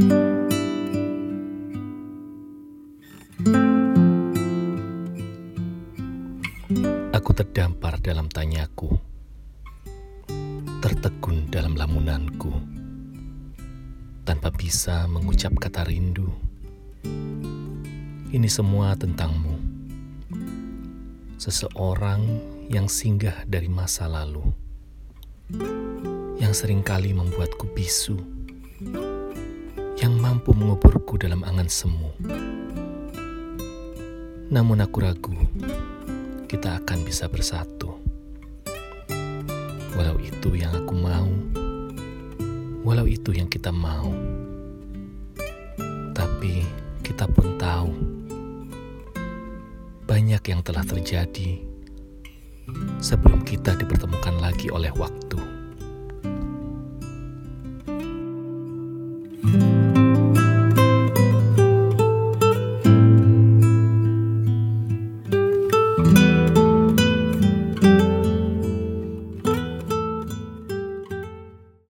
Aku terdampar dalam tanyaku, tertegun dalam lamunanku, tanpa bisa mengucap kata rindu. Ini semua tentangmu, seseorang yang singgah dari masa lalu, yang sering kali membuatku bisu, mampu menguburku dalam angan semu. Namun aku ragu kita akan bisa bersatu. Walau itu yang aku mau, walau itu yang kita mau, tapi kita pun tahu banyak yang telah terjadi sebelum kita dipertemukan lagi oleh waktu.